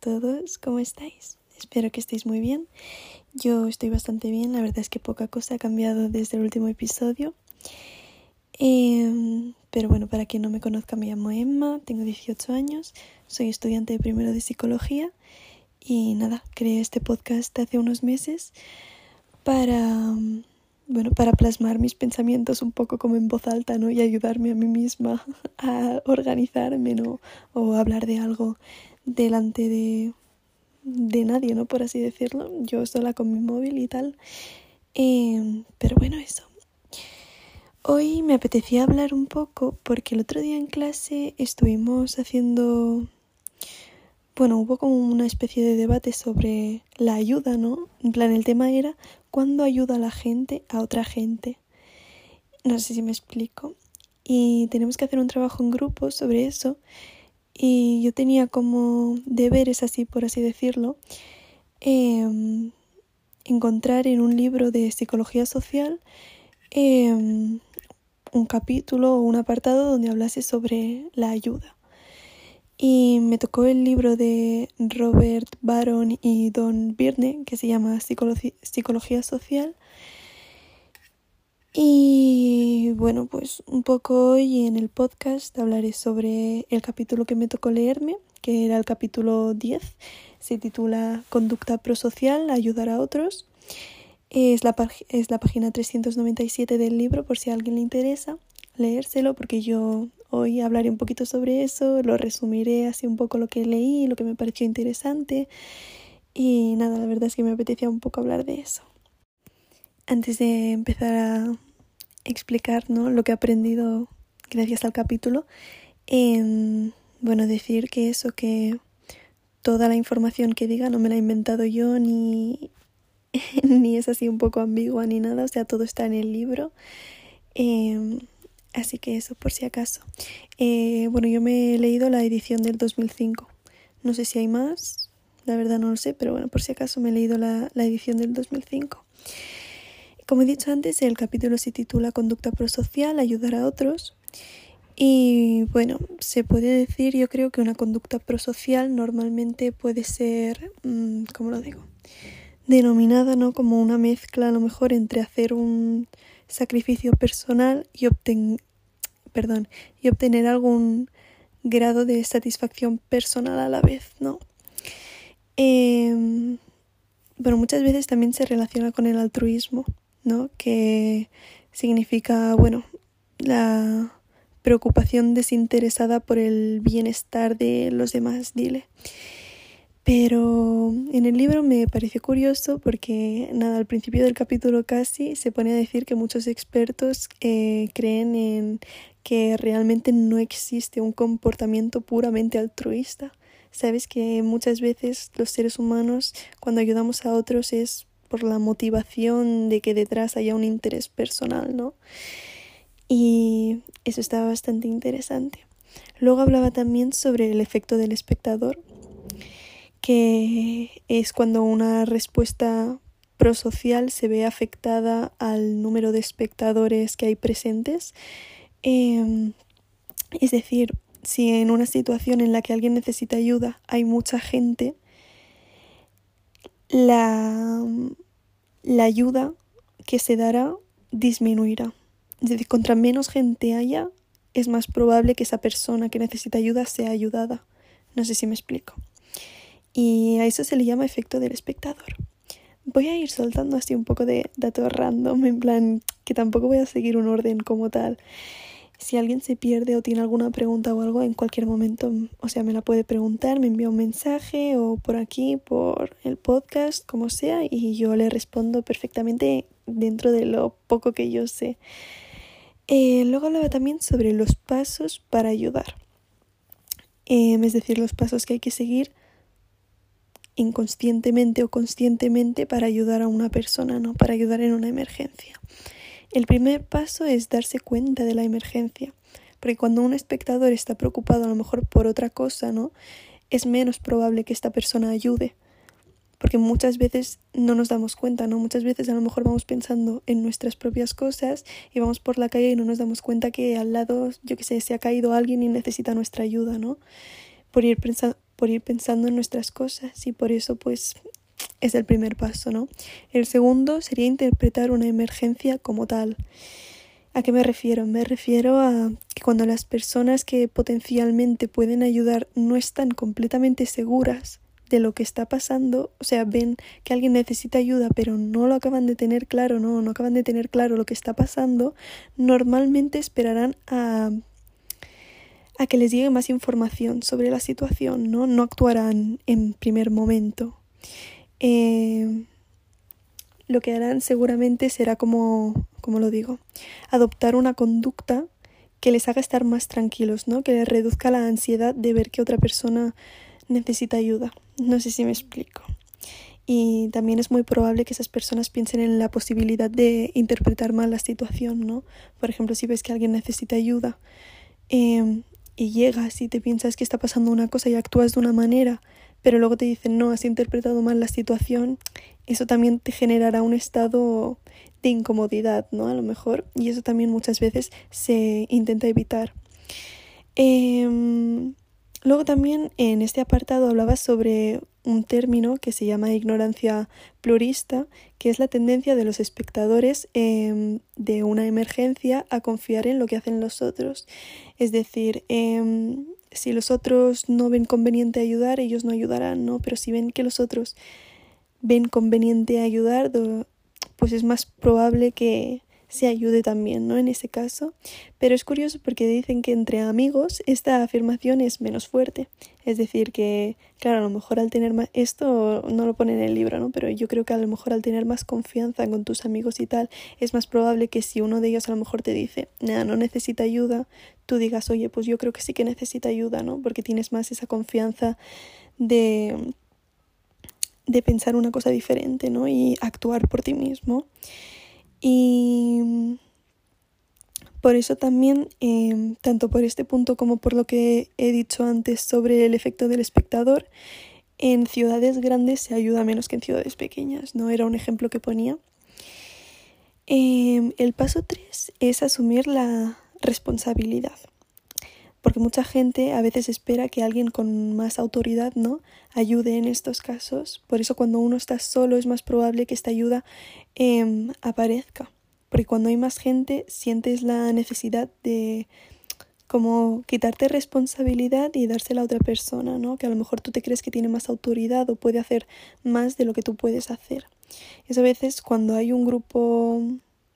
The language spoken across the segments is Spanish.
todos, ¿cómo estáis? Espero que estéis muy bien. Yo estoy bastante bien, la verdad es que poca cosa ha cambiado desde el último episodio. Em, pero bueno, para quien no me conozca, me llamo Emma, tengo 18 años, soy estudiante de primero de psicología y nada, creé este podcast hace unos meses para, bueno, para plasmar mis pensamientos un poco como en voz alta, ¿no? Y ayudarme a mí misma a organizarme, ¿no? O hablar de algo delante de, de nadie, ¿no? Por así decirlo. Yo sola con mi móvil y tal. Em, pero bueno, eso. Hoy me apetecía hablar un poco porque el otro día en clase estuvimos haciendo... Bueno, hubo como una especie de debate sobre la ayuda, ¿no? En plan, el tema era cuándo ayuda la gente a otra gente. No sé si me explico. Y tenemos que hacer un trabajo en grupo sobre eso y yo tenía como deberes así, por así decirlo, em, encontrar en un libro de psicología social em, un capítulo o un apartado donde hablase sobre la ayuda. Y me tocó el libro de Robert Baron y Don Birne, que se llama Psicología Social. Y bueno, pues un poco hoy en el podcast hablaré sobre el capítulo que me tocó leerme, que era el capítulo 10. Se titula Conducta prosocial, ayudar a otros. Es la, es la página 397 del libro por si a alguien le interesa leérselo, porque yo hoy hablaré un poquito sobre eso, lo resumiré así un poco lo que leí, lo que me pareció interesante. Y nada, la verdad es que me apetecía un poco hablar de eso. Antes de empezar a explicar ¿no? lo que he aprendido gracias al capítulo. Em, bueno, decir que eso, que toda la información que diga no me la he inventado yo ni, ni es así un poco ambigua ni nada, o sea, todo está en el libro. Em, así que eso, por si acaso. Eh, bueno, yo me he leído la edición del 2005. No sé si hay más, la verdad no lo sé, pero bueno, por si acaso me he leído la, la edición del 2005. Como he dicho antes, el capítulo se titula Conducta prosocial, ayudar a otros. Y bueno, se puede decir, yo creo que una conducta prosocial normalmente puede ser, mm, ¿cómo lo digo? Denominada ¿no? como una mezcla a lo mejor entre hacer un sacrificio personal y, perdón, y obtener algún grado de satisfacción personal a la vez, ¿no? Eh, bueno, muchas veces también se relaciona con el altruismo. ¿No? Que significa, bueno, la preocupación desinteresada por el bienestar de los demás, dile. Pero en el libro me pareció curioso porque, nada, al principio del capítulo casi se pone a decir que muchos expertos eh, creen en que realmente no existe un comportamiento puramente altruista. Sabes que muchas veces los seres humanos cuando ayudamos a otros es por la motivación de que detrás haya un interés personal, ¿no? Y eso estaba bastante interesante. Luego hablaba también sobre el efecto del espectador, que es cuando una respuesta prosocial se ve afectada al número de espectadores que hay presentes. Em, es decir, si en una situación en la que alguien necesita ayuda hay mucha gente, la, la ayuda que se dará disminuirá. Es decir, contra menos gente haya, es más probable que esa persona que necesita ayuda sea ayudada. No sé si me explico. Y a eso se le llama efecto del espectador. Voy a ir soltando así un poco de datos random, en plan que tampoco voy a seguir un orden como tal. Si alguien se pierde o tiene alguna pregunta o algo, en cualquier momento, o sea, me la puede preguntar, me envía un mensaje o por aquí, por el podcast, como sea, y yo le respondo perfectamente dentro de lo poco que yo sé. Eh, luego hablaba también sobre los pasos para ayudar. Em, es decir, los pasos que hay que seguir inconscientemente o conscientemente para ayudar a una persona, ¿no? Para ayudar en una emergencia. El primer paso es darse cuenta de la emergencia, porque cuando un espectador está preocupado a lo mejor por otra cosa, ¿no? Es menos probable que esta persona ayude, porque muchas veces no nos damos cuenta, ¿no? Muchas veces a lo mejor vamos pensando en nuestras propias cosas y vamos por la calle y no nos damos cuenta que al lado, yo qué sé, se ha caído alguien y necesita nuestra ayuda, ¿no? Por ir por ir pensando en nuestras cosas y por eso pues es el primer paso, ¿no? El segundo sería interpretar una emergencia como tal. ¿A qué me refiero? Me refiero a que cuando las personas que potencialmente pueden ayudar no están completamente seguras de lo que está pasando, o sea, ven que alguien necesita ayuda, pero no lo acaban de tener claro, no, no acaban de tener claro lo que está pasando, normalmente esperarán a a que les llegue más información sobre la situación, ¿no? No actuarán en primer momento. Eh, lo que harán seguramente será como, como lo digo, adoptar una conducta que les haga estar más tranquilos, ¿no? Que les reduzca la ansiedad de ver que otra persona necesita ayuda. No sé si me explico. Y también es muy probable que esas personas piensen en la posibilidad de interpretar mal la situación, ¿no? Por ejemplo, si ves que alguien necesita ayuda eh, y llegas y te piensas que está pasando una cosa y actúas de una manera, pero luego te dicen no, has interpretado mal la situación, eso también te generará un estado de incomodidad, ¿no? A lo mejor, y eso también muchas veces se intenta evitar. Em, luego también en este apartado hablaba sobre un término que se llama ignorancia plurista, que es la tendencia de los espectadores em, de una emergencia a confiar en lo que hacen los otros. Es decir, em, si los otros no ven conveniente ayudar, ellos no ayudarán, ¿no? Pero si ven que los otros ven conveniente ayudar, pues es más probable que, se ayude también, ¿no? En ese caso. Pero es curioso porque dicen que entre amigos esta afirmación es menos fuerte. Es decir, que, claro, a lo mejor al tener más, esto no lo pone en el libro, ¿no? Pero yo creo que a lo mejor al tener más confianza con tus amigos y tal, es más probable que si uno de ellos a lo mejor te dice, nada, no necesita ayuda, tú digas, oye, pues yo creo que sí que necesita ayuda, ¿no? Porque tienes más esa confianza de de pensar una cosa diferente, ¿no? Y actuar por ti mismo. Y por eso también, em, tanto por este punto como por lo que he dicho antes sobre el efecto del espectador, en ciudades grandes se ayuda menos que en ciudades pequeñas, ¿no? Era un ejemplo que ponía. Em, el paso 3 es asumir la responsabilidad. Porque mucha gente a veces espera que alguien con más autoridad no ayude en estos casos. Por eso cuando uno está solo es más probable que esta ayuda em, aparezca. Porque cuando hay más gente sientes la necesidad de como quitarte responsabilidad y dársela a otra persona, ¿no? Que a lo mejor tú te crees que tiene más autoridad o puede hacer más de lo que tú puedes hacer. Es a veces cuando hay un grupo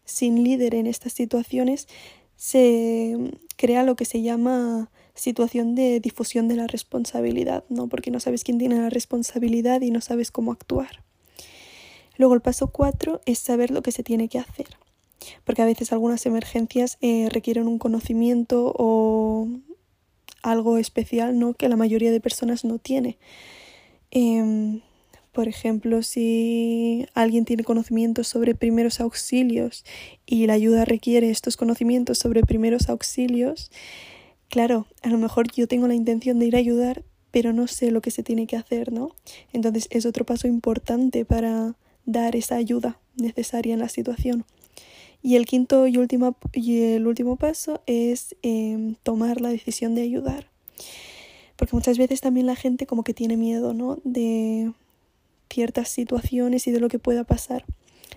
sin líder en estas situaciones se crea lo que se llama situación de difusión de la responsabilidad, ¿no? Porque no sabes quién tiene la responsabilidad y no sabes cómo actuar. Luego el paso cuatro es saber lo que se tiene que hacer. Porque a veces algunas emergencias eh, requieren un conocimiento o algo especial, ¿no? Que la mayoría de personas no tiene. Em, por ejemplo, si alguien tiene conocimientos sobre primeros auxilios y la ayuda requiere estos conocimientos sobre primeros auxilios, claro, a lo mejor yo tengo la intención de ir a ayudar, pero no sé lo que se tiene que hacer, ¿no? Entonces es otro paso importante para dar esa ayuda necesaria en la situación. Y el quinto y, y el último paso es em, tomar la decisión de ayudar. Porque muchas veces también la gente como que tiene miedo, ¿no? De ciertas situaciones y de lo que pueda pasar.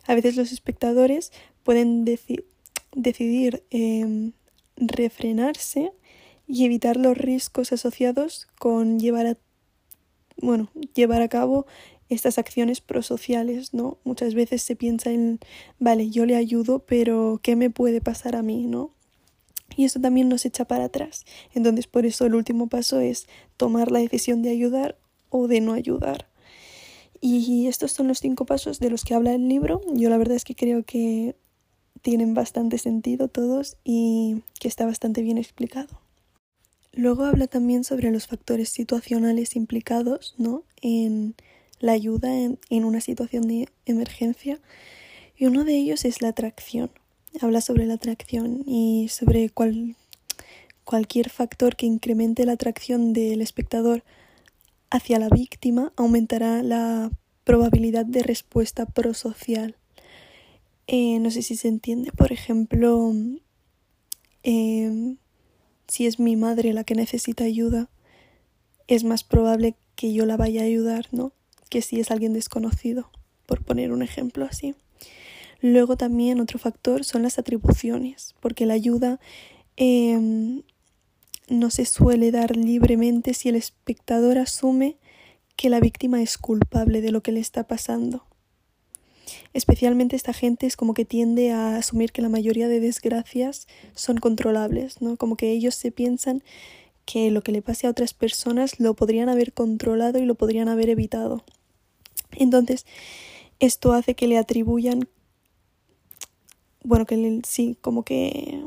A veces los espectadores pueden decidir em, refrenarse y evitar los riesgos asociados con llevar a, bueno, llevar a cabo estas acciones prosociales, ¿no? Muchas veces se piensa en, vale, yo le ayudo, pero ¿qué me puede pasar a mí, ¿no? Y eso también nos echa para atrás. Entonces, por eso el último paso es tomar la decisión de ayudar o de no ayudar. Y estos son los cinco pasos de los que habla el libro. Yo la verdad es que creo que tienen bastante sentido todos y que está bastante bien explicado. Luego habla también sobre los factores situacionales implicados ¿no? en la ayuda en, una situación de emergencia y uno de ellos es la atracción. Habla sobre la atracción y sobre cual, cualquier factor que incremente la atracción del espectador hacia la víctima aumentará la probabilidad de respuesta prosocial. Eh, no sé si se entiende, por ejemplo, em, si es mi madre la que necesita ayuda, es más probable que yo la vaya a ayudar, ¿no? Que si es alguien desconocido, por poner un ejemplo así. Luego también otro factor son las atribuciones, porque la ayuda em, no se suele dar libremente si el espectador asume que la víctima es culpable de lo que le está pasando. Especialmente esta gente es como que tiende a asumir que la mayoría de desgracias son controlables, ¿no? Como que ellos se piensan que lo que le pase a otras personas lo podrían haber controlado y lo podrían haber evitado. Entonces, esto hace que le atribuyan, bueno, que sí, como que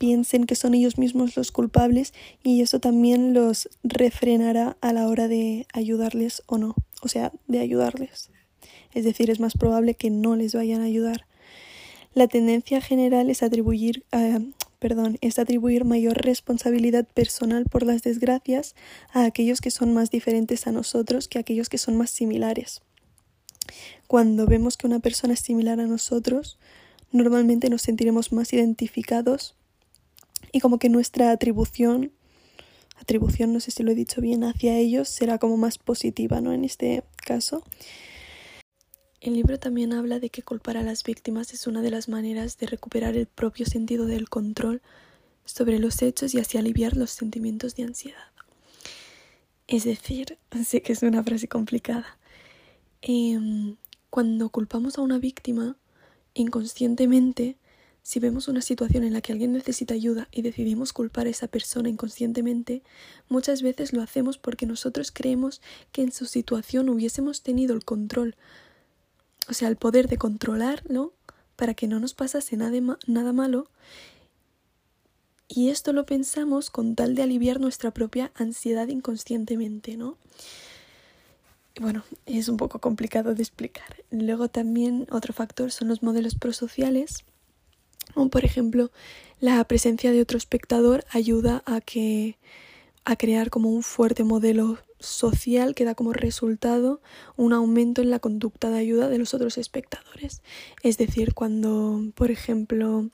piensen que son ellos mismos los culpables y eso también los refrenará a la hora de ayudarles o no, o sea, de ayudarles. Es decir, es más probable que no les vayan a ayudar. La tendencia general es atribuir, eh, perdón, es atribuir mayor responsabilidad personal por las desgracias a aquellos que son más diferentes a nosotros que a aquellos que son más similares. Cuando vemos que una persona es similar a nosotros, normalmente nos sentiremos más identificados y como que nuestra atribución, atribución no sé si lo he dicho bien, hacia ellos será como más positiva, ¿no? En este caso. El libro también habla de que culpar a las víctimas es una de las maneras de recuperar el propio sentido del control sobre los hechos y así aliviar los sentimientos de ansiedad. Es decir, sé que es una frase complicada. Em, cuando culpamos a una víctima, inconscientemente si vemos una situación en la que alguien necesita ayuda y decidimos culpar a esa persona inconscientemente, muchas veces lo hacemos porque nosotros creemos que en su situación hubiésemos tenido el control, o sea, el poder de controlarlo para que no nos pasase nada, nada malo. Y esto lo pensamos con tal de aliviar nuestra propia ansiedad inconscientemente, ¿no? bueno, es un poco complicado de explicar. Luego también otro factor son los modelos prosociales por ejemplo, la presencia de otro espectador ayuda a que a crear como un fuerte modelo social que da como resultado un aumento en la conducta de ayuda de los otros espectadores. Es decir, cuando, por ejemplo,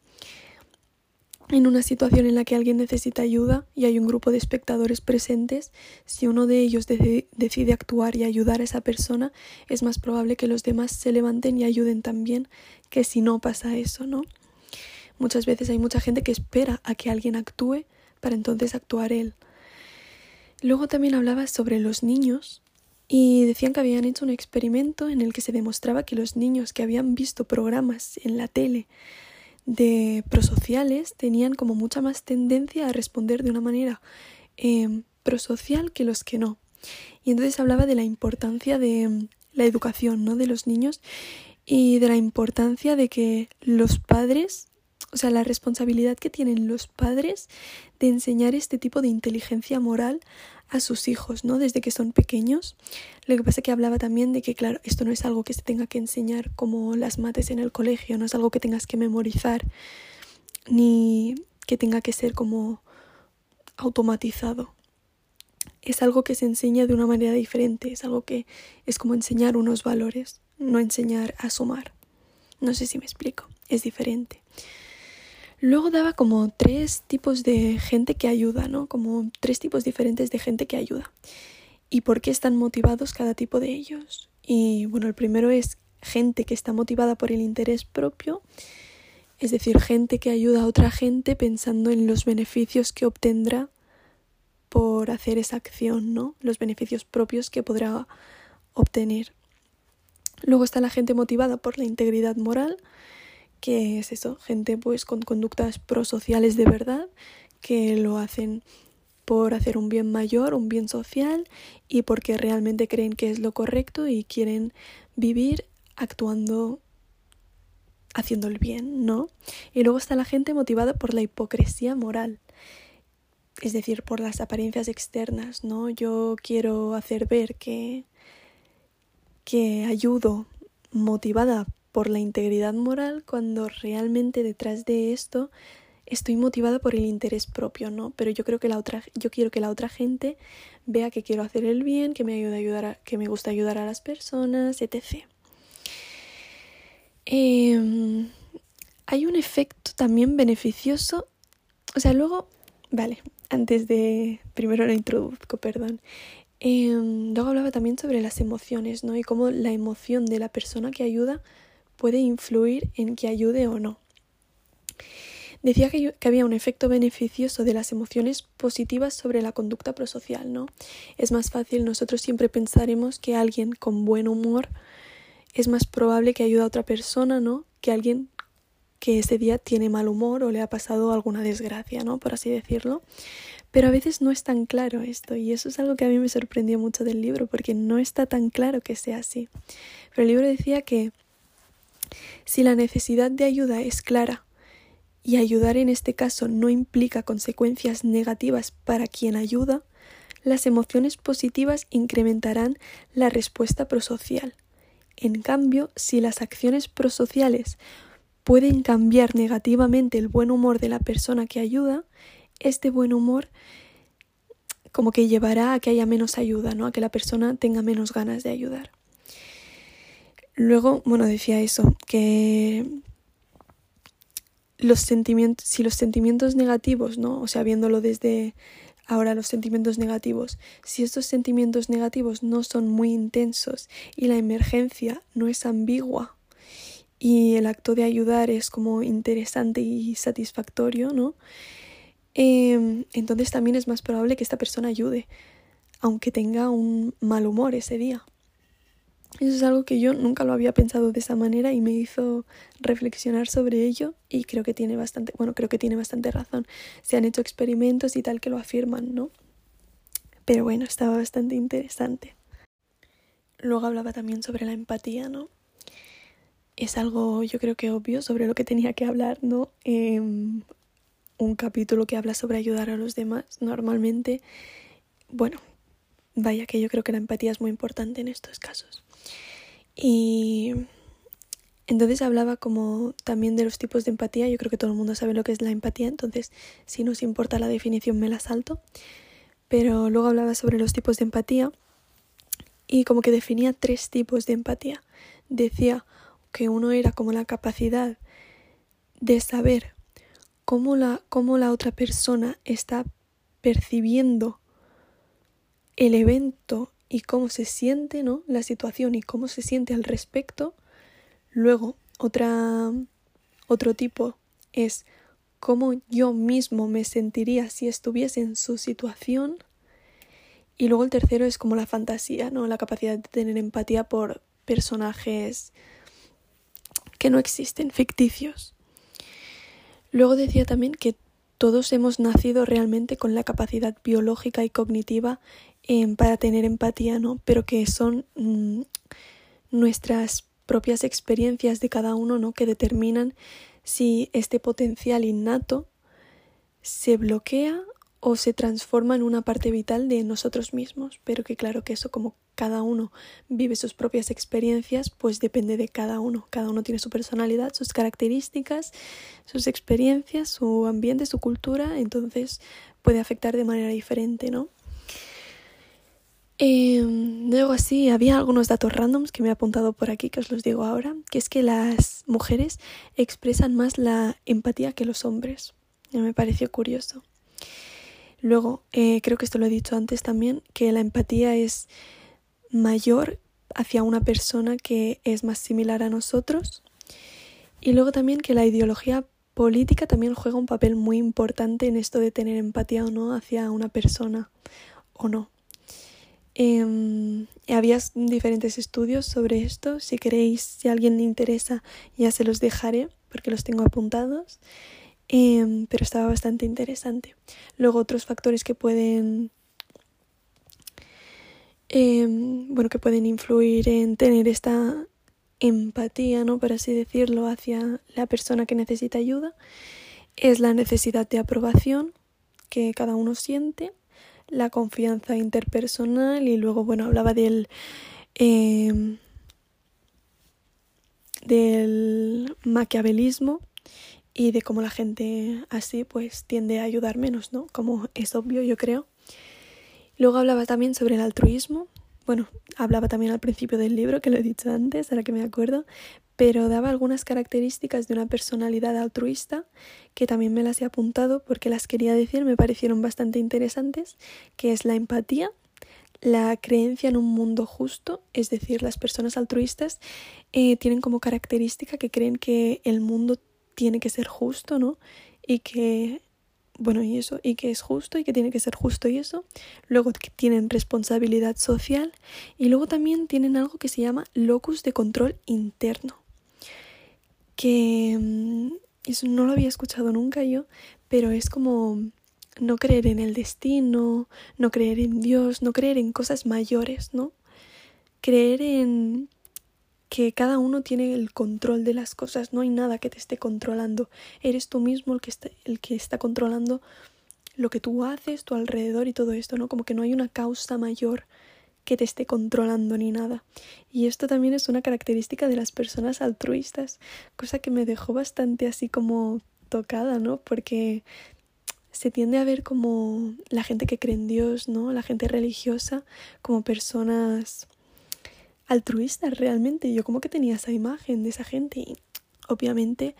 en una situación en la que alguien necesita ayuda y hay un grupo de espectadores presentes, si uno de ellos decide actuar y ayudar a esa persona, es más probable que los demás se levanten y ayuden también que si no pasa eso, ¿no? Muchas veces hay mucha gente que espera a que alguien actúe para entonces actuar él. Luego también hablaba sobre los niños y decían que habían hecho un experimento en el que se demostraba que los niños que habían visto programas en la tele de prosociales tenían como mucha más tendencia a responder de una manera em, prosocial que los que no. Y entonces hablaba de la importancia de em, la educación ¿no? de los niños y de la importancia de que los padres o sea, la responsabilidad que tienen los padres de enseñar este tipo de inteligencia moral a sus hijos, ¿no? Desde que son pequeños. Lo que pasa es que hablaba también de que, claro, esto no es algo que se tenga que enseñar como las mates en el colegio, no es algo que tengas que memorizar, ni que tenga que ser como automatizado. Es algo que se enseña de una manera diferente, es algo que es como enseñar unos valores, no enseñar a sumar. No sé si me explico, es diferente. Luego daba como tres tipos de gente que ayuda, ¿no? Como tres tipos diferentes de gente que ayuda. ¿Y por qué están motivados cada tipo de ellos? Y bueno, el primero es gente que está motivada por el interés propio, es decir, gente que ayuda a otra gente pensando en los beneficios que obtendrá por hacer esa acción, ¿no? Los beneficios propios que podrá obtener. Luego está la gente motivada por la integridad moral, que es eso, gente pues con conductas prosociales de verdad, que lo hacen por hacer un bien mayor, un bien social y porque realmente creen que es lo correcto y quieren vivir actuando haciendo el bien, ¿no? Y luego está la gente motivada por la hipocresía moral, es decir, por las apariencias externas, ¿no? Yo quiero hacer ver que que ayudo motivada por la integridad moral cuando realmente detrás de esto estoy motivada por el interés propio, ¿no? Pero yo creo que la otra, yo quiero que la otra gente vea que quiero hacer el bien, que me ayuda a ayudar, a, que me gusta ayudar a las personas, etc. Em, hay un efecto también beneficioso, o sea, luego vale, antes de... Primero lo introduzco, perdón. Em, luego hablaba también sobre las emociones, ¿no? Y cómo la emoción de la persona que ayuda puede influir en que ayude o no. Decía que, había un efecto beneficioso de las emociones positivas sobre la conducta prosocial, ¿no? Es más fácil, nosotros siempre pensaremos que alguien con buen humor es más probable que ayude a otra persona, ¿no? Que alguien que ese día tiene mal humor o le ha pasado alguna desgracia, ¿no? Por así decirlo. Pero a veces no es tan claro esto y eso es algo que a mí me sorprendió mucho del libro porque no está tan claro que sea así. Pero el libro decía que si la necesidad de ayuda es clara y ayudar en este caso no implica consecuencias negativas para quien ayuda, las emociones positivas incrementarán la respuesta prosocial. En cambio, si las acciones prosociales pueden cambiar negativamente el buen humor de la persona que ayuda, este buen humor como que llevará a que haya menos ayuda, ¿no? A que la persona tenga menos ganas de ayudar. Luego, bueno, decía eso, que los sentimientos, si los sentimientos negativos, ¿no? O sea, viéndolo desde ahora los sentimientos negativos, si estos sentimientos negativos no son muy intensos y la emergencia no es ambigua y el acto de ayudar es como interesante y satisfactorio, ¿no? Em, entonces también es más probable que esta persona ayude, aunque tenga un mal humor ese día. Eso es algo que yo nunca lo había pensado de esa manera y me hizo reflexionar sobre ello y creo que tiene bastante, bueno, creo que tiene bastante razón. Se han hecho experimentos y tal que lo afirman, ¿no? Pero bueno, estaba bastante interesante. Luego hablaba también sobre la empatía, ¿no? Es algo yo creo que obvio sobre lo que tenía que hablar, ¿no? Em, un capítulo que habla sobre ayudar a los demás normalmente, bueno, vaya que yo creo que la empatía es muy importante en estos casos. Y entonces hablaba como también de los tipos de empatía. Yo creo que todo el mundo sabe lo que es la empatía, entonces si nos importa la definición me la salto. Pero luego hablaba sobre los tipos de empatía y como que definía tres tipos de empatía. Decía que uno era como la capacidad de saber cómo la, cómo la otra persona está percibiendo el evento y cómo se siente, ¿no? La situación y cómo se siente al respecto. Luego, otra, otro tipo es cómo yo mismo me sentiría si estuviese en su situación. Y luego el tercero es como la fantasía, ¿no? La capacidad de tener empatía por personajes que no existen, ficticios. Luego decía también que todos hemos nacido realmente con la capacidad biológica y cognitiva Em, para tener empatía, ¿no? Pero que son mm, nuestras propias experiencias de cada uno, ¿no? Que determinan si este potencial innato se bloquea o se transforma en una parte vital de nosotros mismos, pero que claro que eso como cada uno vive sus propias experiencias, pues depende de cada uno. Cada uno tiene su personalidad, sus características, sus experiencias, su ambiente, su cultura, entonces puede afectar de manera diferente, ¿no? Eh, luego así, había algunos datos randoms que me he apuntado por aquí, que os los digo ahora, que es que las mujeres expresan más la empatía que los hombres. me pareció curioso. Luego, eh, creo que esto lo he dicho antes también, que la empatía es mayor hacia una persona que es más similar a nosotros. Y luego también que la ideología política también juega un papel muy importante en esto de tener empatía o no hacia una persona o no. Eh, había diferentes estudios sobre esto. Si queréis, si a alguien le interesa, ya se los dejaré porque los tengo apuntados. Em, pero estaba bastante interesante. Luego otros factores que pueden em, bueno que pueden influir en tener esta empatía, ¿no? Por así decirlo, hacia la persona que necesita ayuda, es la necesidad de aprobación que cada uno siente la confianza interpersonal y luego, bueno, hablaba del, em, del maquiavelismo y de cómo la gente así pues tiende a ayudar menos, ¿no? Como es obvio, yo creo. Luego hablaba también sobre el altruismo, bueno, hablaba también al principio del libro, que lo he dicho antes, ahora que me acuerdo, pero daba algunas características de una personalidad altruista que también me las he apuntado porque las quería decir, me parecieron bastante interesantes, que es la empatía, la creencia en un mundo justo, es decir, las personas altruistas eh, tienen como característica que creen que el mundo tiene que ser justo, ¿no? Y que bueno, y eso, y que es justo y que tiene que ser justo y eso. Luego tienen responsabilidad social y luego también tienen algo que se llama locus de control interno. Que mm, eso no lo había escuchado nunca yo, pero es como no creer en el destino, no creer en Dios, no creer en cosas mayores, ¿no? Creer en que cada uno tiene el control de las cosas, no hay nada que te esté controlando, eres tú mismo el que está, el que está controlando lo que tú haces, tu alrededor y todo esto, ¿no? Como que no hay una causa mayor que te esté controlando ni nada. Y esto también es una característica de las personas altruistas, cosa que me dejó bastante así como tocada, ¿no? Porque se tiende a ver como la gente que cree en Dios, ¿no? La gente religiosa como personas altruistas realmente. Yo como que tenía esa imagen de esa gente y obviamente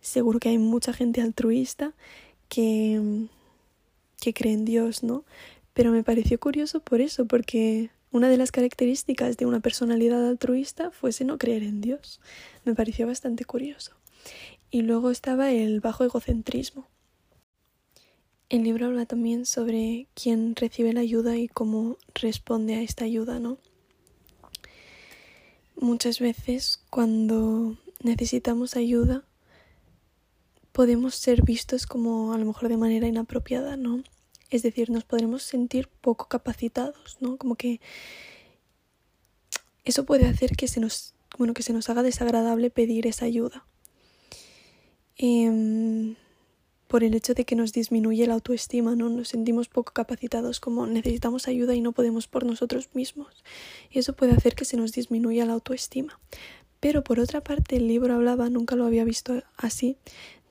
seguro que hay mucha gente altruista que, que cree en Dios, ¿no? Pero me pareció curioso por eso, porque una de las características de una personalidad altruista fuese no creer en Dios. Me pareció bastante curioso. Y luego estaba el bajo egocentrismo. El libro habla también sobre quién recibe la ayuda y cómo responde a esta ayuda, ¿no? Muchas veces cuando necesitamos ayuda podemos ser vistos como a lo mejor de manera inapropiada, ¿no? Es decir, nos podremos sentir poco capacitados, ¿no? Como que eso puede hacer que se nos, bueno, que se nos haga desagradable pedir esa ayuda. Eh, por el hecho de que nos disminuye la autoestima, ¿no? Nos sentimos poco capacitados, como necesitamos ayuda y no podemos por nosotros mismos. Y eso puede hacer que se nos disminuya la autoestima. Pero por otra parte, el libro hablaba, nunca lo había visto así,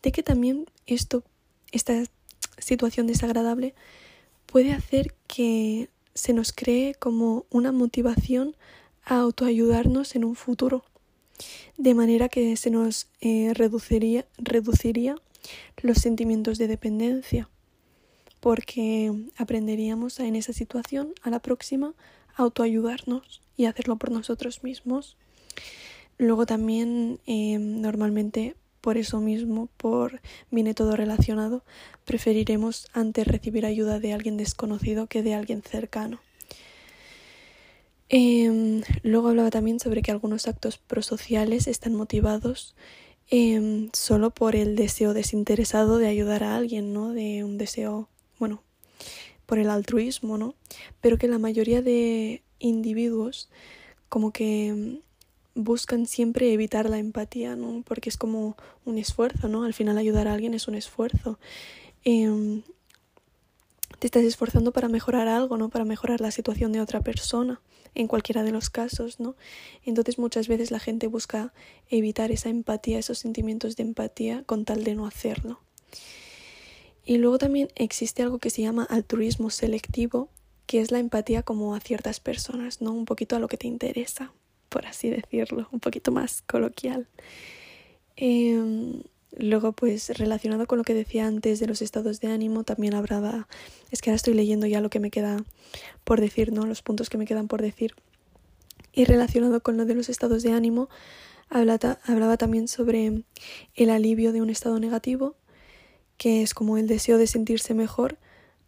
de que también esto, esta situación desagradable, puede hacer que se nos cree como una motivación a autoayudarnos en un futuro. De manera que se nos eh, reduciría, reduciría los sentimientos de dependencia, porque aprenderíamos en esa situación, a la próxima, a autoayudarnos y hacerlo por nosotros mismos. Luego también, eh, normalmente, por eso mismo, por viene todo relacionado, preferiremos antes recibir ayuda de alguien desconocido que de alguien cercano. Em, luego hablaba también sobre que algunos actos prosociales están motivados Em, solo por el deseo desinteresado de ayudar a alguien, ¿no? De un deseo, bueno, por el altruismo, ¿no? Pero que la mayoría de individuos como que em, buscan siempre evitar la empatía, ¿no? Porque es como un esfuerzo, ¿no? Al final ayudar a alguien es un esfuerzo. Eh, te estás esforzando para mejorar algo, ¿no? Para mejorar la situación de otra persona, en cualquiera de los casos, ¿no? Entonces muchas veces la gente busca evitar esa empatía, esos sentimientos de empatía con tal de no hacerlo. Y luego también existe algo que se llama altruismo selectivo, que es la empatía como a ciertas personas, ¿no? Un poquito a lo que te interesa, por así decirlo, un poquito más coloquial. Eh, Luego, pues relacionado con lo que decía antes de los estados de ánimo, también hablaba, es que ahora estoy leyendo ya lo que me queda por decir, ¿no? Los puntos que me quedan por decir. Y relacionado con lo de los estados de ánimo, hablaba, hablaba también sobre el alivio de un estado negativo, que es como el deseo de sentirse mejor,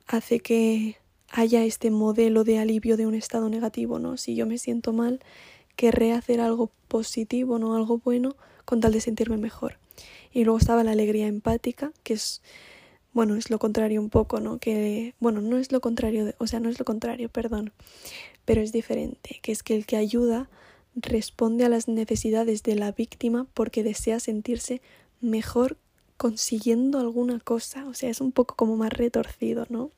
hace que haya este modelo de alivio de un estado negativo, ¿no? Si yo me siento mal, querré hacer algo positivo, ¿no? Algo bueno, con tal de sentirme mejor. Y luego estaba la alegría empática, que es, bueno, es lo contrario un poco, ¿no? Que, bueno, no es lo contrario, o sea, no es lo contrario, perdón, pero es diferente, que es que el que ayuda responde a las necesidades de la víctima porque desea sentirse mejor consiguiendo alguna cosa, o sea, es un poco como más retorcido, ¿no?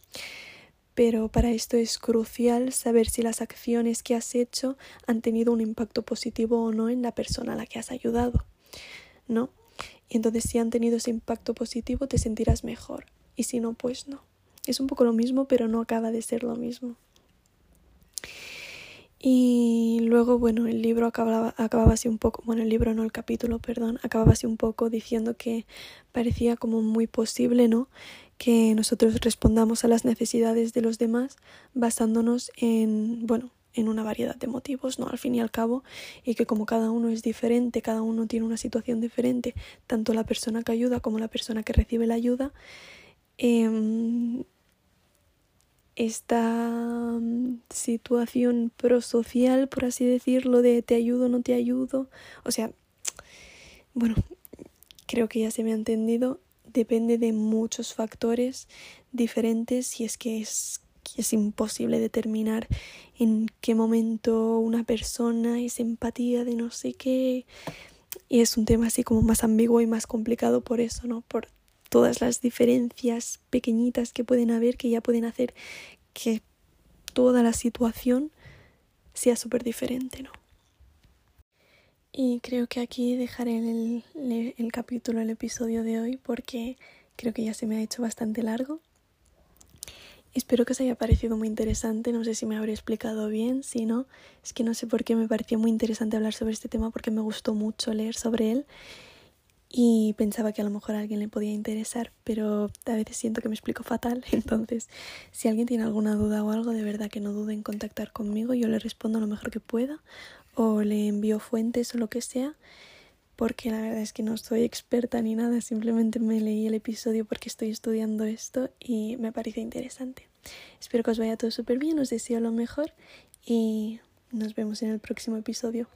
Pero para esto es crucial saber si las acciones que has hecho han tenido un impacto positivo o no en la persona a la que has ayudado, ¿no? Y entonces si han tenido ese impacto positivo te sentirás mejor. Y si no, pues no. Es un poco lo mismo, pero no acaba de ser lo mismo. Y luego, bueno, el libro acababa, acababa así un poco, bueno, el libro no, el capítulo, perdón, acababa así un poco diciendo que parecía como muy posible, ¿no? Que nosotros respondamos a las necesidades de los demás basándonos en, bueno, en una variedad de motivos, ¿no? Al fin y al cabo, y que como cada uno es diferente, cada uno tiene una situación diferente, tanto la persona que ayuda como la persona que recibe la ayuda, eh, esta mm, situación prosocial, por así decirlo, de te ayudo, no te ayudo. O sea, bueno, creo que ya se me ha entendido. Depende de muchos factores diferentes y es que es, es imposible determinar en qué momento una persona es empatía de no sé qué. Y es un tema así como más ambiguo y más complicado por eso, ¿no? Por todas las diferencias pequeñitas que pueden haber que ya pueden hacer que toda la situación sea súper diferente, ¿no? Y creo que aquí dejaré el, el, el, capítulo, el episodio de hoy, porque creo que ya se me ha hecho bastante largo. Espero que os haya parecido muy interesante, no sé si me habré explicado bien, si no, es que no sé por qué me pareció muy interesante hablar sobre este tema porque me gustó mucho leer sobre él y pensaba que a lo mejor a alguien le podía interesar, pero a veces siento que me explico fatal. Entonces, si alguien tiene alguna duda o algo, de verdad que no dude en contactar conmigo, yo le respondo lo mejor que pueda o le envío fuentes o lo que sea, porque la verdad es que no soy experta ni nada, simplemente me leí el episodio porque estoy estudiando esto y me parece interesante. Espero que os vaya todo súper bien, os deseo lo mejor y nos vemos en el próximo episodio.